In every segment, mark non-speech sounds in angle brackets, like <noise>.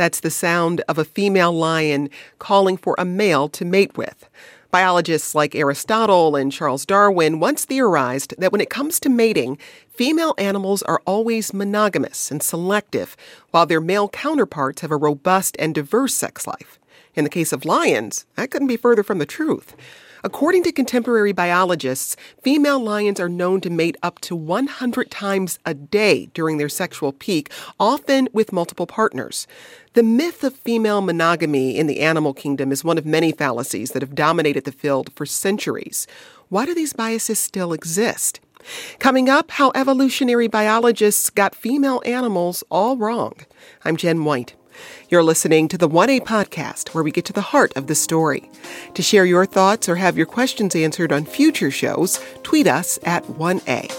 That's the sound of a female lion calling for a male to mate with. Biologists like Aristotle and Charles Darwin once theorized that when it comes to mating, female animals are always monogamous and selective, while their male counterparts have a robust and diverse sex life. In the case of lions, that couldn't be further from the truth. According to contemporary biologists, female lions are known to mate up to 100 times a day during their sexual peak, often with multiple partners. The myth of female monogamy in the animal kingdom is one of many fallacies that have dominated the field for centuries. Why do these biases still exist? Coming up, how evolutionary biologists got female animals all wrong. I'm Jen White. You're listening to the 1A podcast, where we get to the heart of the story. To share your thoughts or have your questions answered on future shows, tweet us at 1A.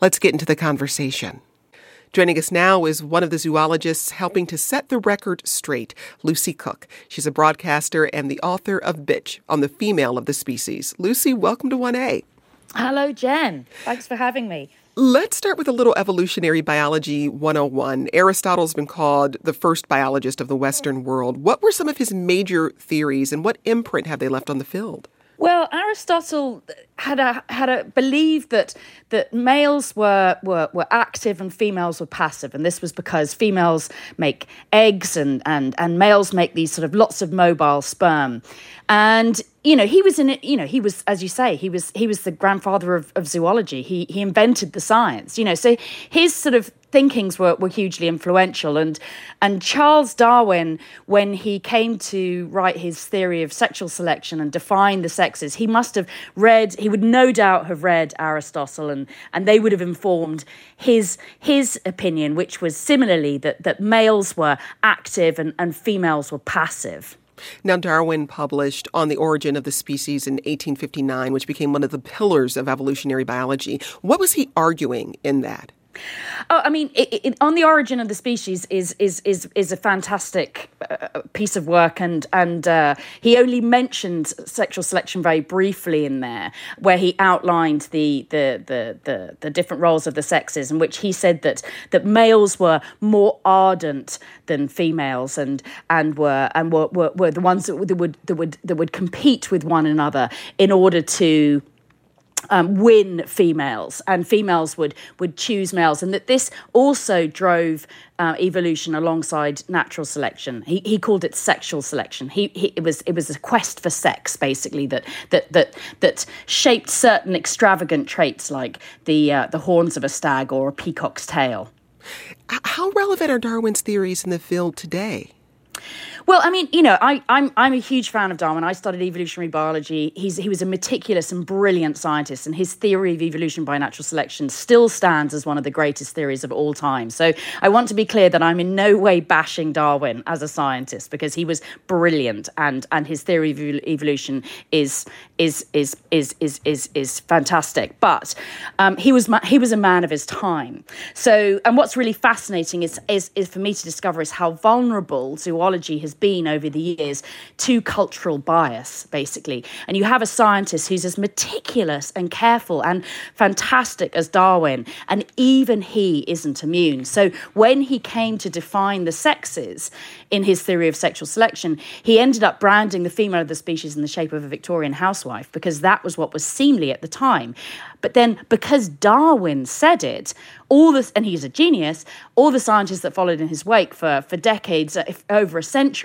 Let's get into the conversation. Joining us now is one of the zoologists helping to set the record straight, Lucy Cooke. She's a broadcaster and the author of Bitch on the female of the species. Lucy, welcome to 1A. Hello, Jen. Thanks for having me. Let's start with a little evolutionary biology 101. Aristotle's been called the first biologist of the Western world. What were some of his major theories and what imprint have they left on the field? Well, Aristotle had a had a believed that that males were, were were active and females were passive, and this was because females make eggs and and and males make these sort of lots of mobile sperm, and you know he was in it. You know he was, as you say, he was he was the grandfather of, of zoology. He he invented the science. You know, so his sort of thinkings were, were hugely influential. And and Charles Darwin, when he came to write his theory of sexual selection and define the sexes, he must have read, he would no doubt have read Aristotle and, and they would have informed his his opinion, which was similarly that, that males were active and, and females were passive. Now, Darwin published On the Origin of the Species in 1859, which became one of the pillars of evolutionary biology. What was he arguing in that? Oh, I mean, it, it, on the origin of the species is is is is a fantastic uh, piece of work, and and uh, he only mentioned sexual selection very briefly in there, where he outlined the, the the the the different roles of the sexes, in which he said that that males were more ardent than females, and and were and were were, were the ones that would that would that would compete with one another in order to um, win females, and females would would choose males, and that this also drove uh, evolution alongside natural selection. He, he called it sexual selection. He, he it was it was a quest for sex, basically that that that that shaped certain extravagant traits like the uh, the horns of a stag or a peacock's tail. How relevant are Darwin's theories in the field today? Well, I mean, you know, I, I'm I'm a huge fan of Darwin. I studied evolutionary biology. He's he was a meticulous and brilliant scientist, and his theory of evolution by natural selection still stands as one of the greatest theories of all time. So I want to be clear that I'm in no way bashing Darwin as a scientist because he was brilliant, and and his theory of evolution is is is is is is is fantastic. But um, he was he was a man of his time. So, and what's really fascinating is is is for me to discover is how vulnerable zoology has been over the years to cultural bias, basically. And you have a scientist who's as meticulous and careful and fantastic as Darwin, and even he isn't immune. So when he came to define the sexes in his theory of sexual selection, he ended up branding the female of the species in the shape of a Victorian housewife because that was what was seemly at the time. But then, because Darwin said it, all this, and he's a genius, all the scientists that followed in his wake for, for decades, uh, over a century,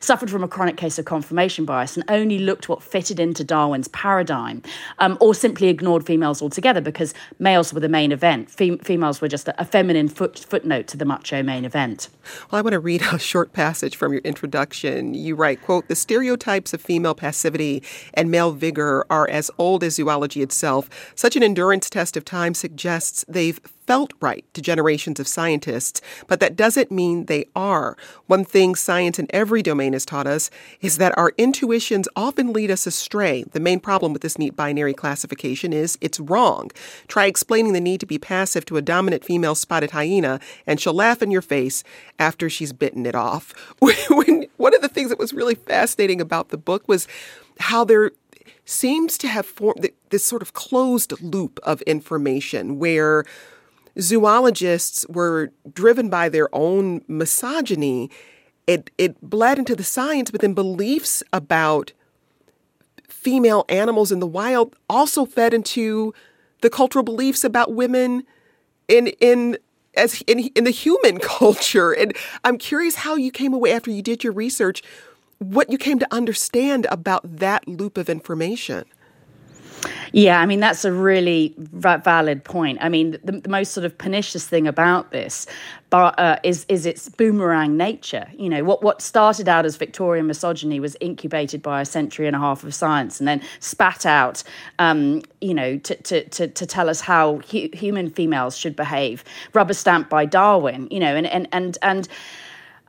suffered from a chronic case of confirmation bias and only looked what fitted into Darwin's paradigm, um, or simply ignored females altogether because males were the main event. Fem- females were just a, feminine foot, footnote to the macho main event. Well, I want to read a short passage from your introduction. You write, quote, the stereotypes of female passivity and male vigor are as old as zoology itself. Such an endurance test of time suggests they've felt right to generations of scientists, but that doesn't mean they are. One thing science in every domain has taught us is that our intuitions often lead us astray. The main problem with this neat binary classification is it's wrong. Try explaining the need to be passive to a dominant female spotted hyena, and she'll laugh in your face after she's bitten it off. <laughs> when, one of the things that was really fascinating about the book was how there seems to have formed this sort of closed loop of information where zoologists were driven by their own misogyny. It, it bled into the science, but then beliefs about female animals in the wild also fed into the cultural beliefs about women in in as in, in the human <laughs> culture. And I'm curious how you came away after you did your research, what you came to understand about that loop of information. Yeah, I mean, that's a really valid point. I mean, the, the most sort of pernicious thing about this uh, is, is its boomerang nature. You know, what, what started out as Victorian misogyny was incubated by a century and a half of science and then spat out, um, you know, to, to, to, to tell us how hu- human females should behave, rubber stamped by Darwin, you know, and, and, and, and,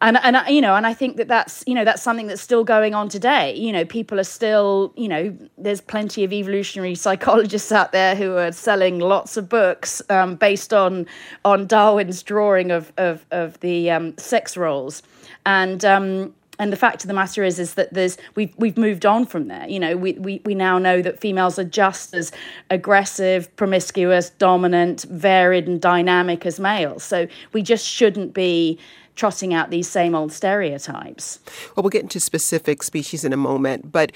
and and you know and i think that that's you know that's something that's still going on today. You know people are still you know there's plenty of evolutionary <laughs> psychologists out there who are selling lots of books um, based on on darwin's drawing of of of the um, sex roles. And um, and the fact of the matter is is that there's we've we've moved on from there. You know we, we we now know that females are just as aggressive promiscuous dominant varied and dynamic as males. So we just shouldn't be trotting out these same old stereotypes. Well, we'll get into specific species in a moment, but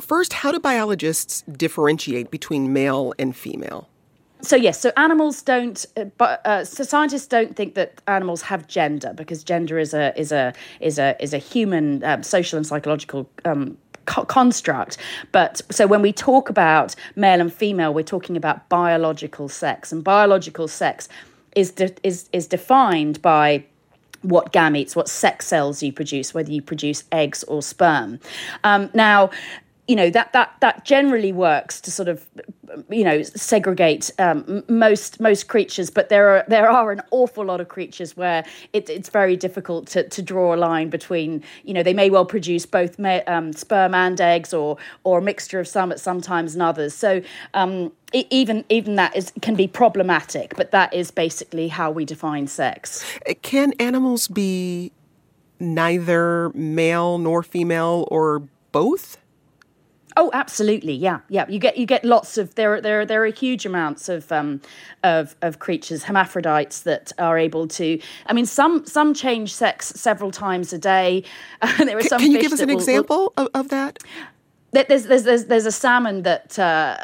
first, how do biologists differentiate between male and female? so yes, so animals don't, uh, but uh, so scientists don't think that animals have gender because gender is a is a is a is a human um, social and psychological um, co- construct. But so when we talk about male and female, we're talking about biological sex, and biological sex is de- is is defined by what gametes, what sex cells you produce, whether you produce eggs or sperm. Um, now, you know that that that generally works to sort of you know segregate um, most most creatures but there are there are an awful lot of creatures where it, it's very difficult to, to draw a line between you know they may well produce both um, sperm and eggs or or a mixture of some at sometimes and others. So um, even even that is can be problematic but that is basically how we define sex. Can animals be neither male nor female or both Oh, absolutely, yeah, yeah. You get you get lots of there. There there are huge amounts of um, of of creatures, hermaphrodites that are able to. I mean, some some change sex several times a day. <laughs> there are some. Can you give us an will, example will, of, of that? There's there's there's there's a salmon that uh,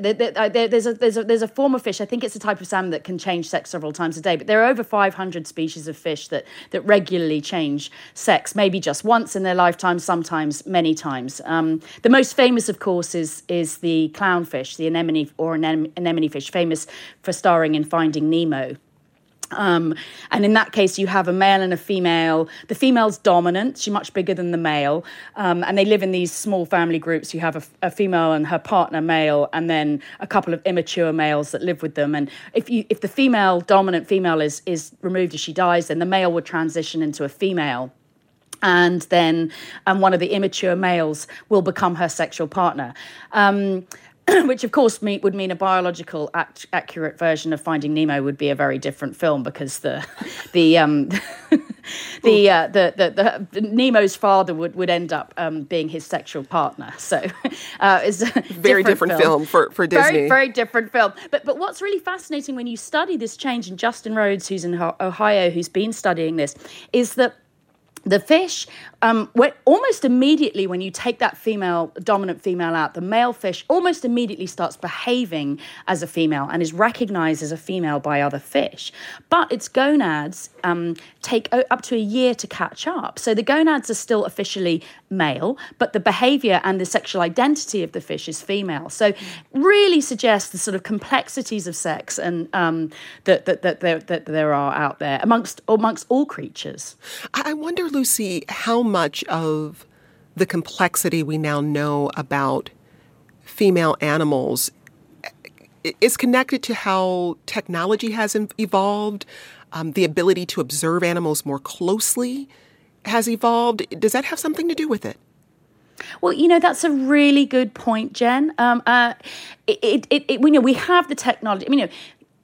there's a there's a there's a form of fish. I think it's a type of salmon that can change sex several times a day. But there are over 500 species of fish that that regularly change sex, maybe just once in their lifetime, sometimes many times. Um, the most famous, of course, is is the clownfish, the anemone or anemone fish, famous for starring in Finding Nemo. Um, and in that case, you have a male and a female. The female's dominant; she's much bigger than the male, um, and they live in these small family groups. You have a, a, female and her partner, male, and then a couple of immature males that live with them. And if you, if the female dominant female is is removed as she dies, then the male would transition into a female and then um, one of the immature males will become her sexual partner. Um, <clears throat> which of course me, would mean a biological act, accurate version of Finding Nemo would be a very different film because the <laughs> the um, <laughs> the, uh, the, the, the Nemo's father would, would end up um, being his sexual partner. So <laughs> uh, it's a very different, different film. film. for, for Disney. Very very different film. But but what's really fascinating when you study this change, and Justin Rhodes, who's in Ohio, who's been studying this, is that the fish um, almost immediately when you take that female dominant female out the male fish almost immediately starts behaving as a female and is recognized as a female by other fish. But its gonads um, take up to a year to catch up. So the gonads are still officially male but the behavior and the sexual identity of the fish is female. So really suggests the sort of complexities of sex and um, that, that, that, there, that there are out there amongst amongst all creatures. I wonder lucy how much of the complexity we now know about female animals is connected to how technology has evolved, um, the ability to observe animals more closely has evolved. Does that have something to do with it? Well, you know that's a really good point, Jen. Um, uh, it, it, it, you know, we have the technology. I mean, you know,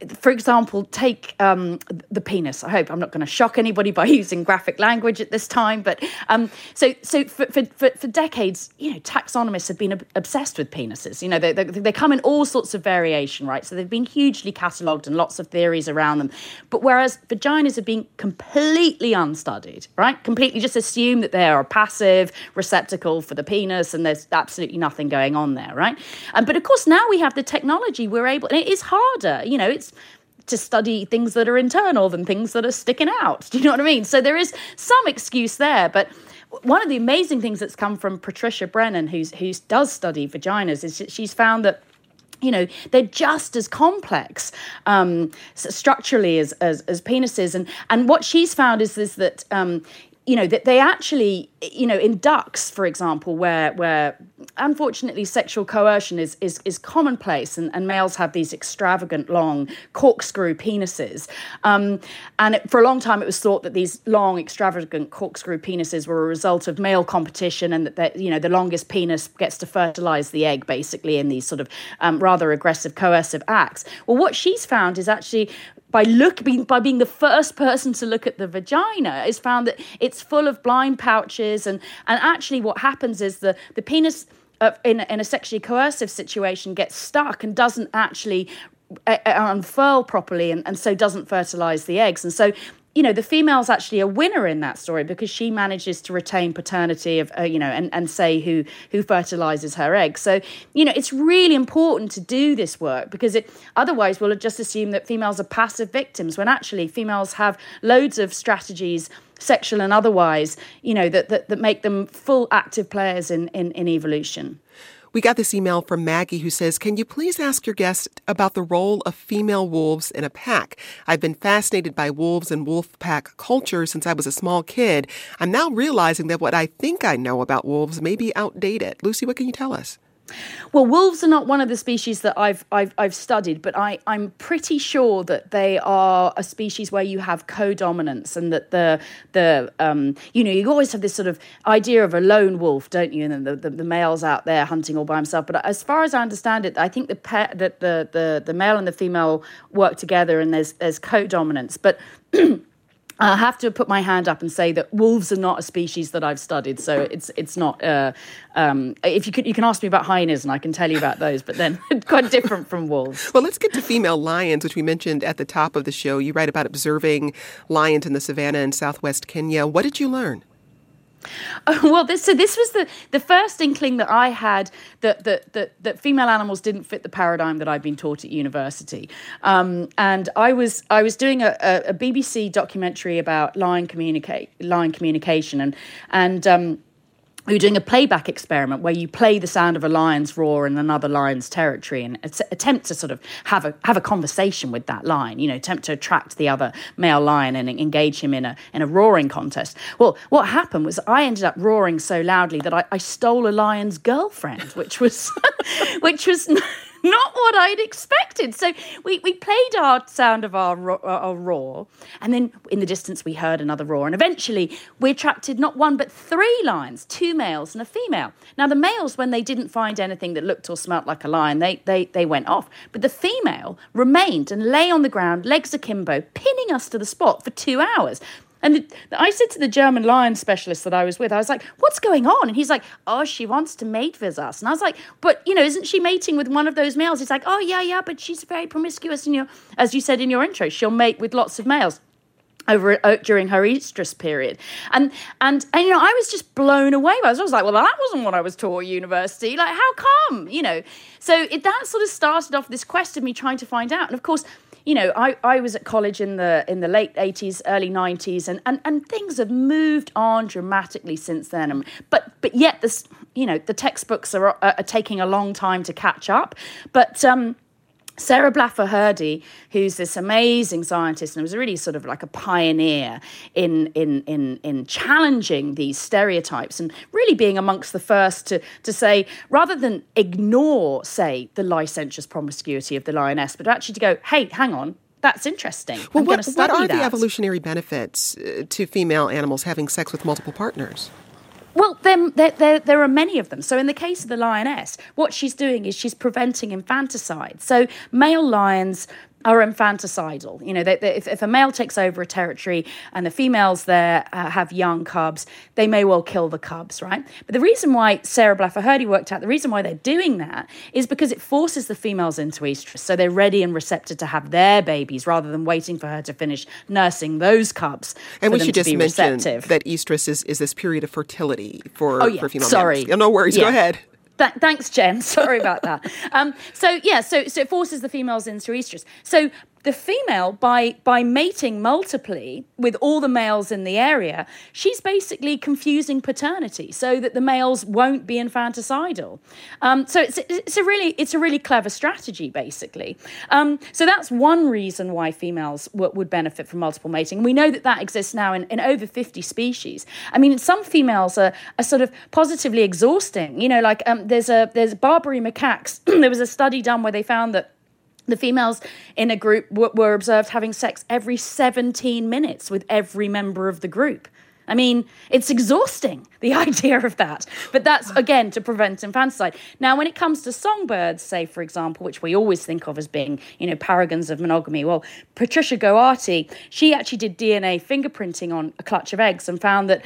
for example, take um, the penis. I hope I'm not going to shock anybody by <laughs> using graphic language at this time, but um, so so for, for, for, decades, you know, taxonomists have been ob- obsessed with penises. You know, they, they, they, come in all sorts of variation, right? So they've been hugely catalogued and lots of theories around them. But whereas vaginas have been completely unstudied, right? Completely just assume that they are a passive receptacle for the penis and there's absolutely nothing going on there, right? Um, but of course, now we have the technology, we're able, and it is harder. You know, it's to study things that are internal than things that are sticking out. <laughs> Do you know what I mean? So there is some excuse there, but one of the amazing things that's come from Patricia Brennan, who's who does study vaginas, is that she's found that you know they're just as complex um, structurally as, as, as penises and and what she's found is is that um, you know that they actually you know in ducks for example where where unfortunately sexual coercion is is, is commonplace and, and males have these extravagant long corkscrew penises. Um, and it, for a long time it was thought that these long extravagant corkscrew penises were a result of male competition and that, that you know the longest penis gets to fertilize the egg basically in these sort of um, rather aggressive coercive acts. Well what she's found is actually by look being, by being the first person to look at the vagina is found that it's full of blind pouches. And and actually what happens is the the penis uh, in, in a sexually coercive situation gets stuck and doesn't actually uh, uh unfurl properly and, and so doesn't fertilize the eggs. And so you know the female's actually a winner in that story because she manages to retain paternity of uh, you know and, and say who who fertilizes her egg. So you know it's really important to do this work because it otherwise we'll just assume that females are passive victims when actually females have loads of strategies sexual and otherwise you know that that, that make them full active players in in, in evolution we got this email from Maggie who says, Can you please ask your guest about the role of female wolves in a pack? I've been fascinated by wolves and wolf pack culture since I was a small kid. I'm now realizing that what I think I know about wolves may be outdated. Lucy, what can you tell us? Well, wolves are not one of the species that I've I've, I've studied, but I, I'm pretty sure that they are a species where you have co-dominance, and that the the um, you know you always have this sort of idea of a lone wolf, don't you? And the, the, the male's out there hunting all by himself. But as far as I understand it, I think the pet that the, the the male and the female work together, and there's there's co-dominance, but <clears throat> I have to put my hand up and say that wolves are not a species that I've studied, so it's it's not. Uh, um, if you could, you can ask me about hyenas, and I can tell you about those, but then <laughs> quite different from wolves. Well, let's get to female lions, which we mentioned at the top of the show. You write about observing lions in the savannah in southwest Kenya. What did you learn? <laughs> well, this, so this was the, the first inkling that I had that, that, that, that female animals didn't fit the paradigm that I'd been taught at university. Um, and I was, I was doing a, a, a BBC documentary about lion, communicate, lion communication. And, and um, were doing a playback experiment where you play the sound of a lion's roar in another lion's territory and attempt to sort of have a have a conversation with that lion you know attempt to attract the other male lion and engage him in a in a roaring contest. Well what happened was i ended up roaring so loudly that i, I stole a lion's girlfriend which was <laughs> which was <laughs> not what I'd expected. So we, we played our sound of our, ro- uh, our roar, and then in the distance we heard another roar. And eventually we attracted not one but three lions, two males and a female. Now the males, when they didn't find anything that looked or smelt like a lion, they, they, they went off. But the female remained and lay on the ground, legs akimbo, pinning us to the spot for two hours. And I said to the German lion specialist that I was with, I was like, what's going on? And he's like, oh, she wants to mate with us. And I was like, but, you know, isn't she mating with one of those males? He's like, oh, yeah, yeah, but she's very promiscuous. And, you know, as you said in your intro, she'll mate with lots of males over uh, during her estrus period and and and you know i was just blown away I was, I was like well that wasn't what i was taught at university like how come you know so it, that sort of started off this quest of me trying to find out and of course you know, I, I was at college in the in the late eighties, early nineties, and, and and things have moved on dramatically since then. But but yet this, you know, the textbooks are are, are taking a long time to catch up. But um, Sarah Blaffer Hrdy, who's this amazing scientist and was really sort of like a pioneer in, in, in, in challenging these stereotypes and really being amongst the first to, to say, rather than ignore, say, the licentious promiscuity of the lioness, but actually to go, hey, hang on, that's interesting. Well, what, what are that. the evolutionary benefits uh, to female animals having sex with multiple partners? Well, there, there, there, are many of them. So, in the case of the lioness, what she's doing is she's preventing infanticide. So, male lions are infanticidal. You know, they, they, if, if, a male takes over a territory and the females there uh, have young cubs, they may well kill the cubs, right? But the reason why Sarah Blaffer Hrdy worked out, the reason why they're doing that is because it forces the females into estrus. So they're ready and receptive to have their babies rather than waiting for her to finish nursing those cubs. And we should just mention receptive. that estrus is, is this period of fertility for, oh, yeah. for female Sorry. No worries. Yeah. Go ahead. Th- thanks, Jen. <laughs> Sorry about that. Um, so yeah, so so it forces the females into estrus. So the female by by mating multiply with all the males in the area she's basically confusing paternity so that the males won't be infanticidal. Um, so it's, it's a really it's a really clever strategy basically. Um, so that's one reason why females w- would benefit from multiple mating. We know that that exists now in, in over 50 species. I mean some females are, are sort of positively exhausting. You know like um, there's a there's barbary macaques. <clears throat> There was a study done where they found that the females in a group were observed having sex every 17 minutes with every member of the group. I mean, it's exhausting, <laughs> the idea of that. But that's, again, to prevent infanticide. Now, when it comes to songbirds, say, for example, which we always think of as being, you know, paragons of monogamy, well, Patricia Gowaty, she actually did DNA fingerprinting on a clutch of eggs and found that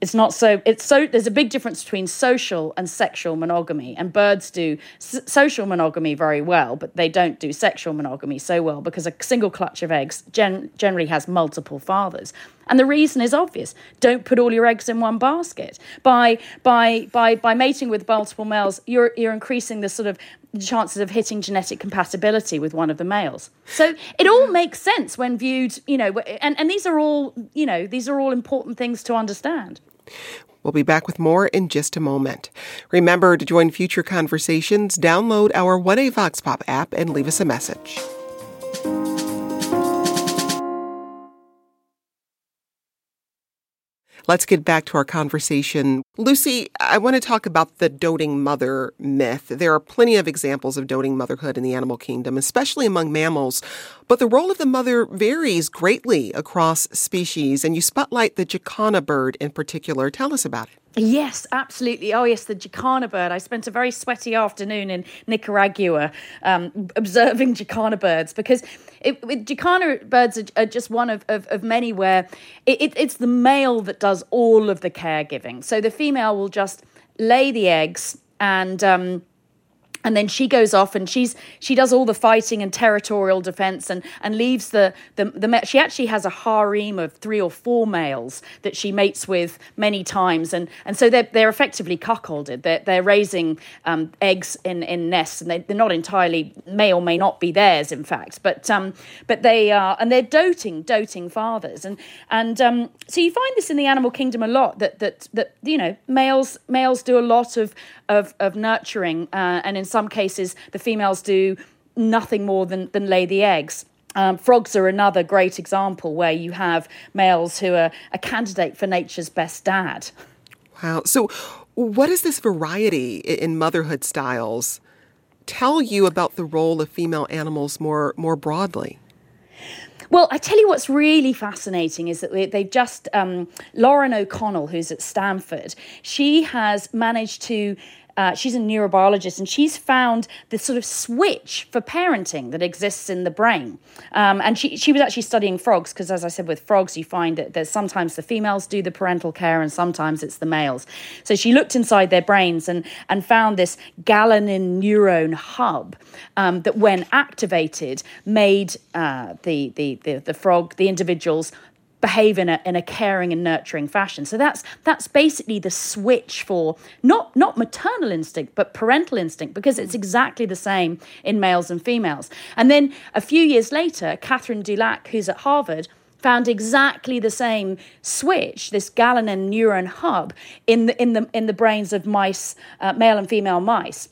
it's not so it's so there's a big difference between social and sexual monogamy and birds do s- social monogamy very well but they don't do sexual monogamy so well because a single clutch of eggs gen- generally has multiple fathers. And the reason is obvious. Don't put all your eggs in one basket. By by by by mating with multiple males you're you're increasing the sort of chances of hitting genetic compatibility with one of the males. So it all makes sense when viewed, you know, and, and these are all, you know, these are all important things to understand. We'll be back with more in just a moment. Remember to join future conversations, download our 1A Vox Pop app, and leave us a message. Let's get back to our conversation. Lucy, I want to talk about the doting mother myth. There are plenty of examples of doting motherhood in the animal kingdom, especially among mammals, but the role of the mother varies greatly across species, and you spotlight the jacana bird in particular. Tell us about it. Yes, absolutely. Oh, yes, the jacana bird. I spent a very sweaty afternoon in Nicaragua um, observing <laughs> jacana birds because it, it, jacana birds are, are just one of, of, of many where it, it, it's the male that does all of the caregiving. So the female will just lay the eggs and. Um, and then she goes off and she's she does all the fighting and territorial defense and and leaves the the, the she actually has a harem of three or four males that she mates with many times. And and so they're they're effectively cuckolded. They're, they're raising um, eggs in in nests and they, they're not entirely may or may not be theirs in fact. But um but they are and they're doting doting fathers. And and um so you find this in the animal kingdom a lot that that that you know males males do a lot of of of nurturing uh, and in some cases, the females do nothing more than, than lay the eggs. Um, frogs are another great example where you have males who are a candidate for nature's best dad. Wow. So, what does this variety in motherhood styles tell you about the role of female animals more more broadly? Well, I tell you what's really fascinating is that they've just, um, Lauren O'Connell, who's at Stanford, she has managed to uh, she's a neurobiologist and she's found the sort of switch for parenting that exists in the brain. Um, and she, she was actually studying frogs because, as I said, with frogs, you find that there's sometimes the females do the parental care and sometimes it's the males. So she looked inside their brains and, and found this galanin neuron hub um, that, when activated, made uh, the, the, the, the frog, the individuals, behave in a, in a caring and nurturing fashion. So that's that's basically the switch for not not maternal instinct but parental instinct because it's exactly the same in males and females. And then a few years later, Catherine Dulac, who's at Harvard, found exactly the same switch, this galanin neuron hub, in the in the in the brains of mice, uh, male and female mice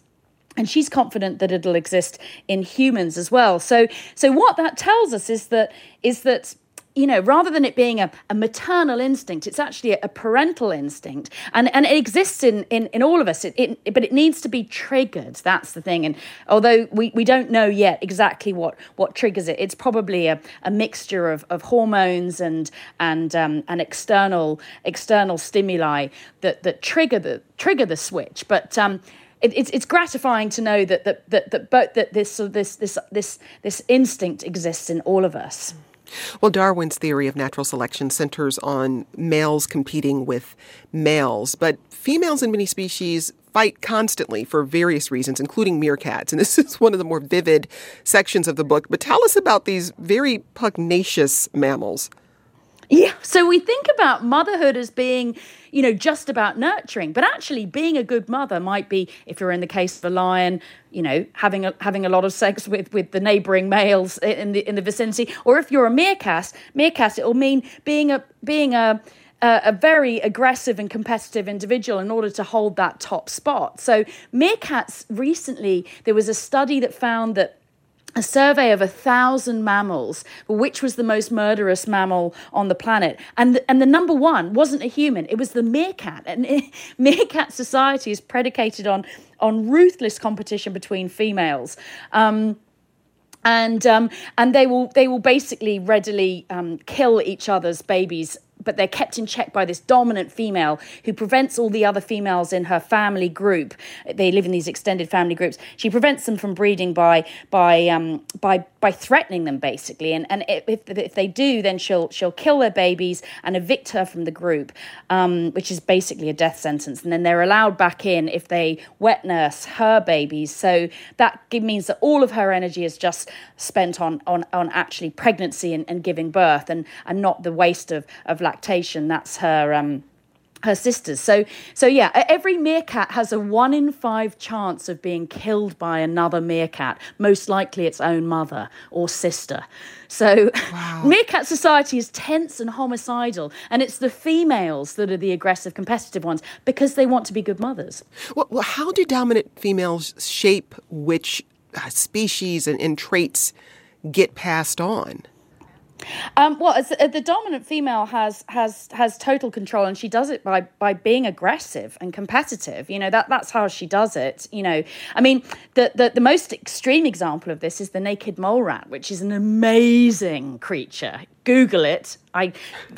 and she's confident that it'll exist in humans as well so so what that tells us is that is that you know, rather than it being a, a maternal instinct, it's actually a, a, parental instinct. And, and it exists in, in, in all of us, it, it, but it needs to be triggered. That's the thing. And although we, we don't know yet exactly what, what triggers it, it's probably a, a mixture of, of hormones and, and, um, and external, external stimuli that, that trigger, the, trigger the switch. But um, it, it's it's gratifying to know that that that that, but that this this this this this instinct exists in all of us. Well, Darwin's theory of natural selection centers on males competing with males, but females in many species fight constantly for various reasons, including meerkats. And <laughs> this is one of the more vivid sections of the book. But tell us about these very pugnacious mammals. Yeah. So we think about motherhood as being, you know, just about nurturing, but actually being a good mother might be, if you're in the case of a lion, you know, having a, having a lot of sex with, with the neighboring males in the in the vicinity, or if you're a meerkat, meerkat, it will mean being a being a a, very aggressive and competitive individual in order to hold that top spot. So, meerkats recently, there was a study that found that a survey of a thousand mammals, which was the most murderous mammal on the planet, and the, and the number one wasn't a human; it was the meerkat. And <laughs> meerkat society is predicated on on ruthless competition between females. Um, and um, and they will they will basically readily um, kill each other's babies but they're kept in check by this dominant female who prevents all the other females in her family group. They live in these extended family groups. She prevents them from breeding by by um, by by threatening them basically. And and if if they do, then she'll she'll kill their babies and evict her from the group, um, which is basically a death sentence. And then they're allowed back in if they wet nurse her babies. So that means that all of her energy is just spent on on on actually pregnancy and, and giving birth, and and not the waste of of lactation. That's her. Um, her sisters. So so yeah, every meerkat has a 1 in 5 chance of being killed by another meerkat, most likely its own mother or sister. So wow. <laughs> meerkat society is tense and homicidal and it's the females that are the aggressive competitive ones because they want to be good mothers. Well, well how do dominant females shape which uh, species and, and traits get passed on? Um, well, as, uh, the dominant female has has has total control, and she does it by by being aggressive and competitive. You know that that's how she does it. You know, I mean, the the, the most extreme example of this is the naked mole rat, which is an amazing creature. Google it. I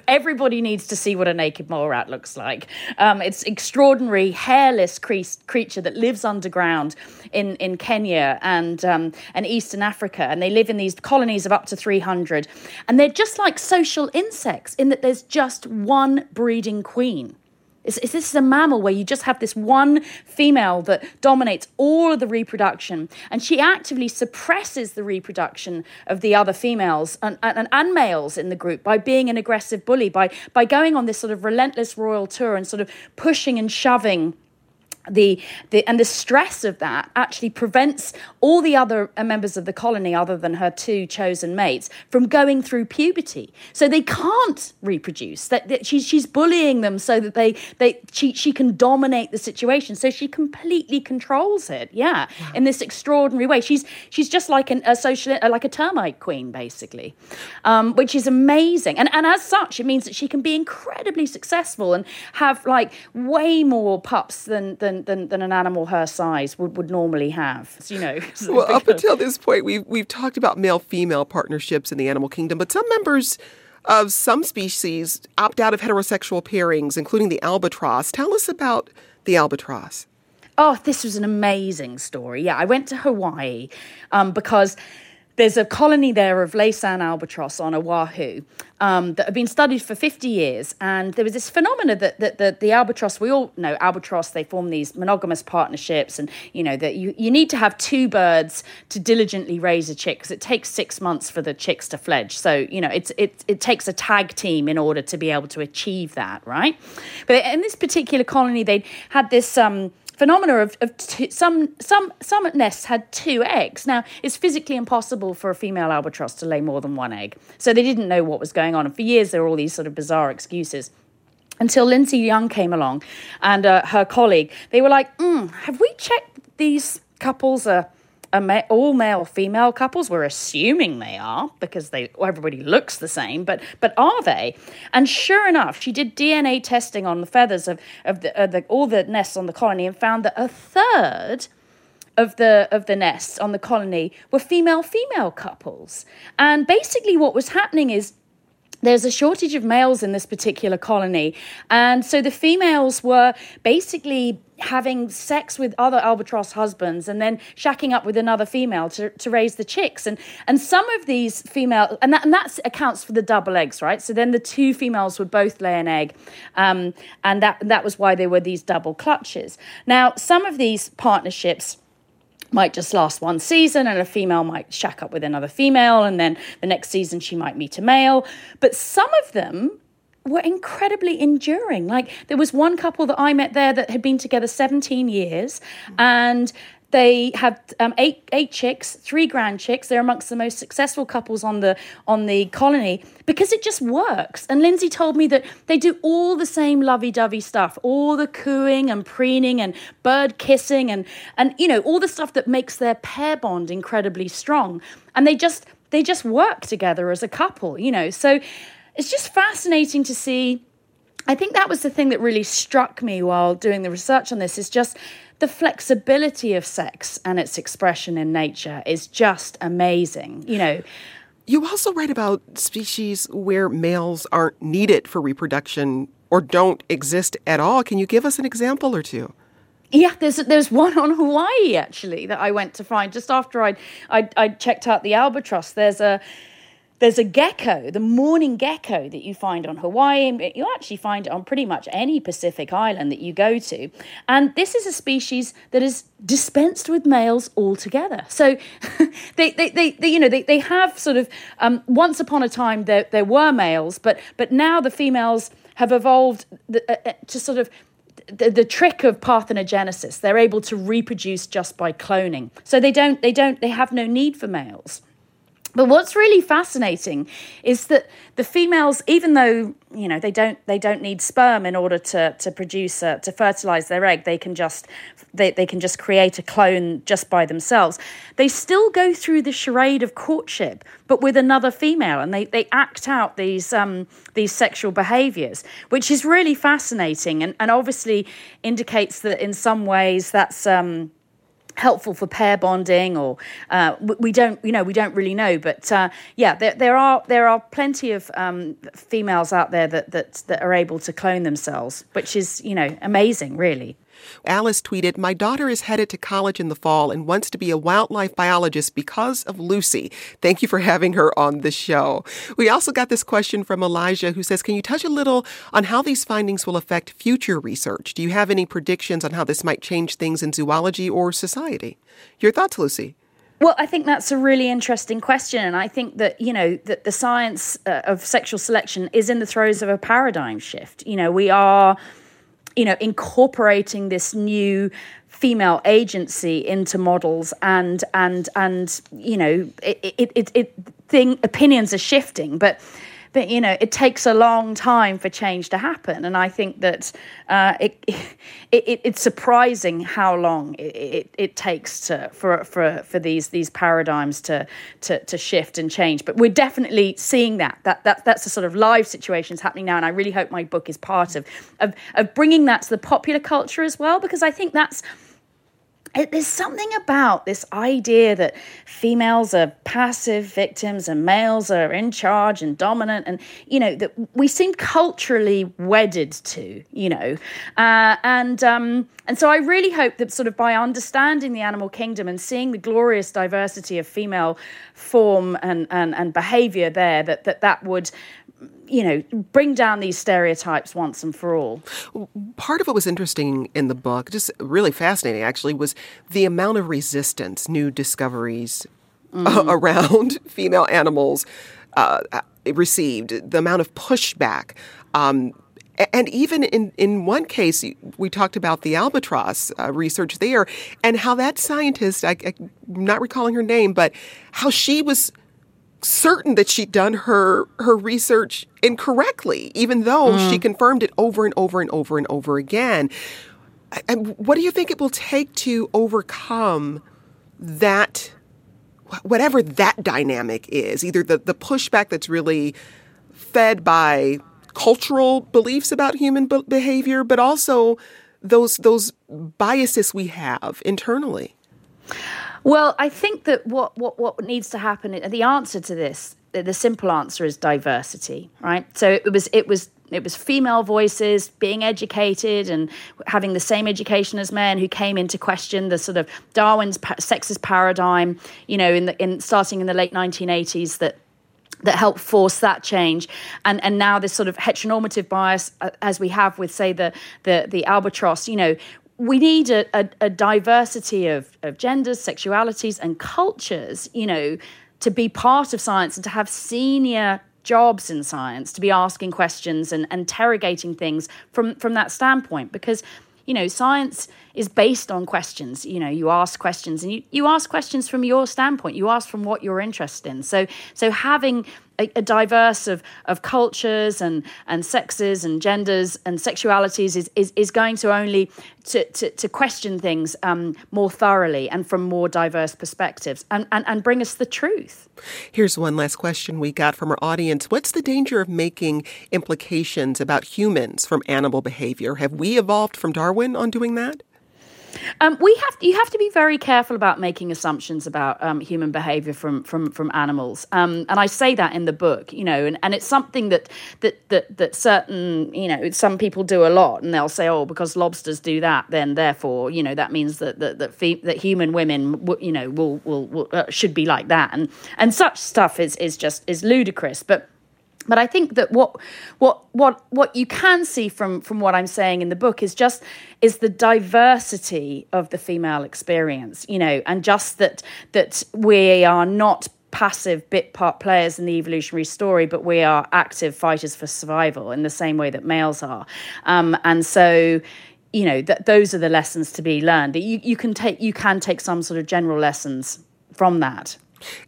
everybody needs to see what a naked mole rat looks like. Um, it's extraordinary hairless cre- creature that lives underground in in Kenya and um, and Eastern Africa, and they live in these colonies of up to three hundred, and they're just like social insects in that there's just one breeding queen. Is, is this is a mammal where you just have this one female that dominates all of the reproduction, and she actively suppresses the reproduction of the other females and, and, and males in the group by being an aggressive bully, by, by going on this sort of relentless royal tour and sort of pushing and shoving the, the and the stress of that actually prevents all the other uh, members of the colony other than her two chosen mates from going through puberty. So they can't reproduce. That, that she's she's bullying them so that they they she she can dominate the situation. So she completely controls it. Yeah, yeah. in this extraordinary way. She's she's just like an, a social uh, like a termite queen basically um, which is amazing. And and as such it means that she can be incredibly successful and have like way more pups than than than, than, than an animal her size would, would normally have. So, <laughs> you know. well, up until this point, we've we've talked about male female partnerships in the animal kingdom, but some members of some species opt out of heterosexual pairings, including the albatross. Tell us about the albatross. Oh, this was an amazing story. Yeah, I went to Hawaii um, because there's a colony there of Laysan albatross on Oahu um, that have been studied for 50 years. And there was this phenomena that, that, that the albatross, we all know albatross, they form these monogamous partnerships. And, you know, that you, you need to have two birds to diligently raise a chick because it takes six months for the chicks to fledge. So, you know, it's, it, it takes a tag team in order to be able to achieve that, right? But in this particular colony, they had this. Um, phenomena of, of two, some some some nests had two eggs. Now it's physically impossible for a female albatross to lay more than one egg, so they didn't know what was going on. And for years there were all these sort of bizarre excuses. Until Lindsay Young came along, and uh, her colleague, they were like, mm, "Have we checked these couples are ma- all male female couples. We're assuming they are because they everybody looks the same, but but are they? And sure enough, she did DNA testing on the feathers of of the, uh, the all the nests on the colony and found that a third of the of the nests on the colony were female female couples. And basically, what was happening is there's a shortage of males in this particular colony. And so the females were basically having sex with other albatross husbands and then shacking up with another female to, to raise the chicks. And and some of these female and that and that accounts for the double eggs, right? So then the two females would both lay an egg. Um, and that that was why there were these double clutches. Now, some of these partnerships might just last one season and a female might shack up with another female and then the next season she might meet a male. But some of them were incredibly enduring. Like there was one couple that i met there that had been together 17 years and they have um, eight eight chicks, three grand chicks. They're amongst the most successful couples on the on the colony because it just works. And Lindsay told me that they do all the same lovey-dovey stuff, all the cooing and preening and bird kissing and and you know all the stuff that makes their pair bond incredibly strong. And they just they just work together as a couple, you know. So it's just fascinating to see. I think that was the thing that really struck me while doing the research on this is just the flexibility of sex and its expression in nature is just amazing. You know, you also write about species where males aren't needed for reproduction or don't exist at all. Can you give us an example or two? Yeah, there's there's one on Hawaii actually that I went to find just after I I checked out the albatross. There's a there's a gecko, the mourning gecko that you find on Hawaii. You actually find it on pretty much any Pacific island that you go to. And this is a species that is dispensed with males altogether. So <laughs> they, they, they, they, you know, they, they have sort of, um, once upon a time there, there were males, but, but now the females have evolved the, uh, uh to sort of the, the trick of parthenogenesis they're able to reproduce just by cloning so they don't they don't they have no need for males but what's really fascinating is that the females, even though you know they don't they don't need sperm in order to to produce a, to fertilize their egg, they can just they, they can just create a clone just by themselves. They still go through the charade of courtship, but with another female, and they, they act out these um, these sexual behaviors, which is really fascinating, and and obviously indicates that in some ways that's um, helpful for pair bonding or uh, we don't you know we don't really know but uh, yeah there, there are there are plenty of um, females out there that, that that are able to clone themselves which is you know amazing really Alice tweeted, My daughter is headed to college in the fall and wants to be a wildlife biologist because of Lucy. Thank you for having her on the show. We also got this question from Elijah who says, Can you touch a little on how these findings will affect future research? Do you have any predictions on how this might change things in zoology or society? Your thoughts, Lucy? Well, I think that's a really interesting question, and I think that you know that the science uh, of sexual selection is in the throes of a paradigm shift. You know, we are you know, incorporating this new female agency into models and and and you know it it it, it thing opinions are shifting. But but you know it takes a long time for change to happen and i think that uh, it, it, it's surprising how long it, it, it, takes to for for for these these paradigms to, to to shift and change. But we're definitely seeing that. That, that that's the sort of live situations happening now and i really hope my book is part of of, of bringing that to the popular culture as well because i think that's there's something about this idea that females are passive victims and males are in charge and dominant and you know that we seem culturally wedded to you know uh, and um, and so i really hope that sort of by understanding the animal kingdom and seeing the glorious diversity of female form and and, and behavior there that that that would you know, bring down these stereotypes once and for all. Part of what was interesting in the book, just really fascinating actually, was the amount of resistance, new discoveries mm. <laughs> around <laughs> female animals uh, received, the amount of pushback. Um, and even in, in one case, we talked about the albatross uh, research there and how that scientist, I, I'm not recalling her name, but how she was certain that she'd done her her research incorrectly, even though mm. she confirmed it over and over and over and over again. And what do you think it will take to overcome that, whatever that dynamic is? Either the, the pushback that's really fed by cultural beliefs about human behavior, but also those those biases we have internally. Well, I think that what, what, what needs to happen, the answer to this the simple answer is diversity, right? So it was it was it was female voices being educated and having the same education as men who came into question the sort of Darwin's sexist paradigm, you know, in the in starting in the late 1980s that that helped force that change and and now this sort of heteronormative bias uh, as we have with say the the the albatross you know we need a, a, a diversity of, of genders sexualities and cultures you know to be part of science and to have senior jobs in science to be asking questions and, and interrogating things from from that standpoint. Because you know science is based on questions. You know you ask questions and you, you ask questions from your standpoint. You ask from what you're interested in. So so having a, diverse of, of cultures and, and sexes and genders and sexualities is, is, is going to only to, to, to question things um, more thoroughly and from more diverse perspectives and, and, and bring us the truth. Here's one last question we got from our audience. What's the danger of making implications about humans from animal behavior? Have we evolved from Darwin on doing that? Um, we have you have to be very careful about making assumptions about um, human behavior from from from animals, um, and I say that in the book. You know, and, and it's something that that that that certain you know some people do a lot, and they'll say, oh, because lobsters do that, then therefore you know that means that that that, fe- that human women you know will will, will uh, should be like that, and and such stuff is is just is ludicrous, but but I think that what what what what you can see from from what I'm saying in the book is just is the diversity of the female experience, you know, and just that that we are not passive bit part players in the evolutionary story, but we are active fighters for survival in the same way that males are, um, and so you know that those are the lessons to be learned. That You you can take you can take some sort of general lessons from that.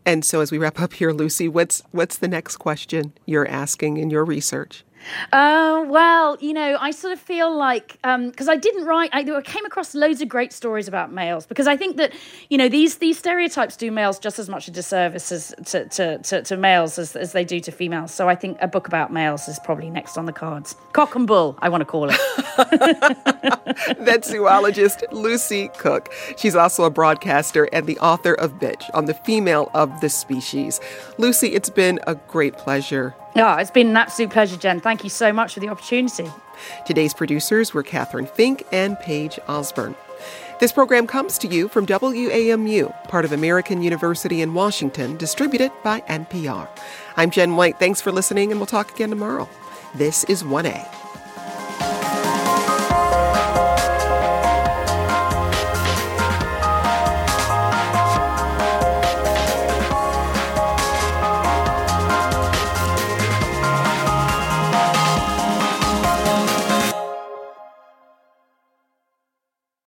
And so, as we wrap up here, Lucy, what's what's the next question you're asking in your research? Uh, well, you know, I sort of feel like because um, I didn't write, I, I, came across loads of great stories about males because I think that you know these these stereotypes do males just as much a disservice as to to, to, to males as, as they do to females. So I think a book about males is probably next on the cards. Cock and bull, I want to call it. <laughs> That's zoologist Lucy Cooke. She's also a broadcaster and the author of Bitch on the female of the species. Lucy, it's been a great pleasure <laughs> yeah, it's been an absolute pleasure, Jen. Thank you so much for the opportunity. Today's producers were Kathryn Fink and Paige Osborne. This program comes to you from WAMU, part of American University in Washington, distributed by NPR. I'm Jen White. Thanks for listening, and we'll talk again tomorrow. This is 1A.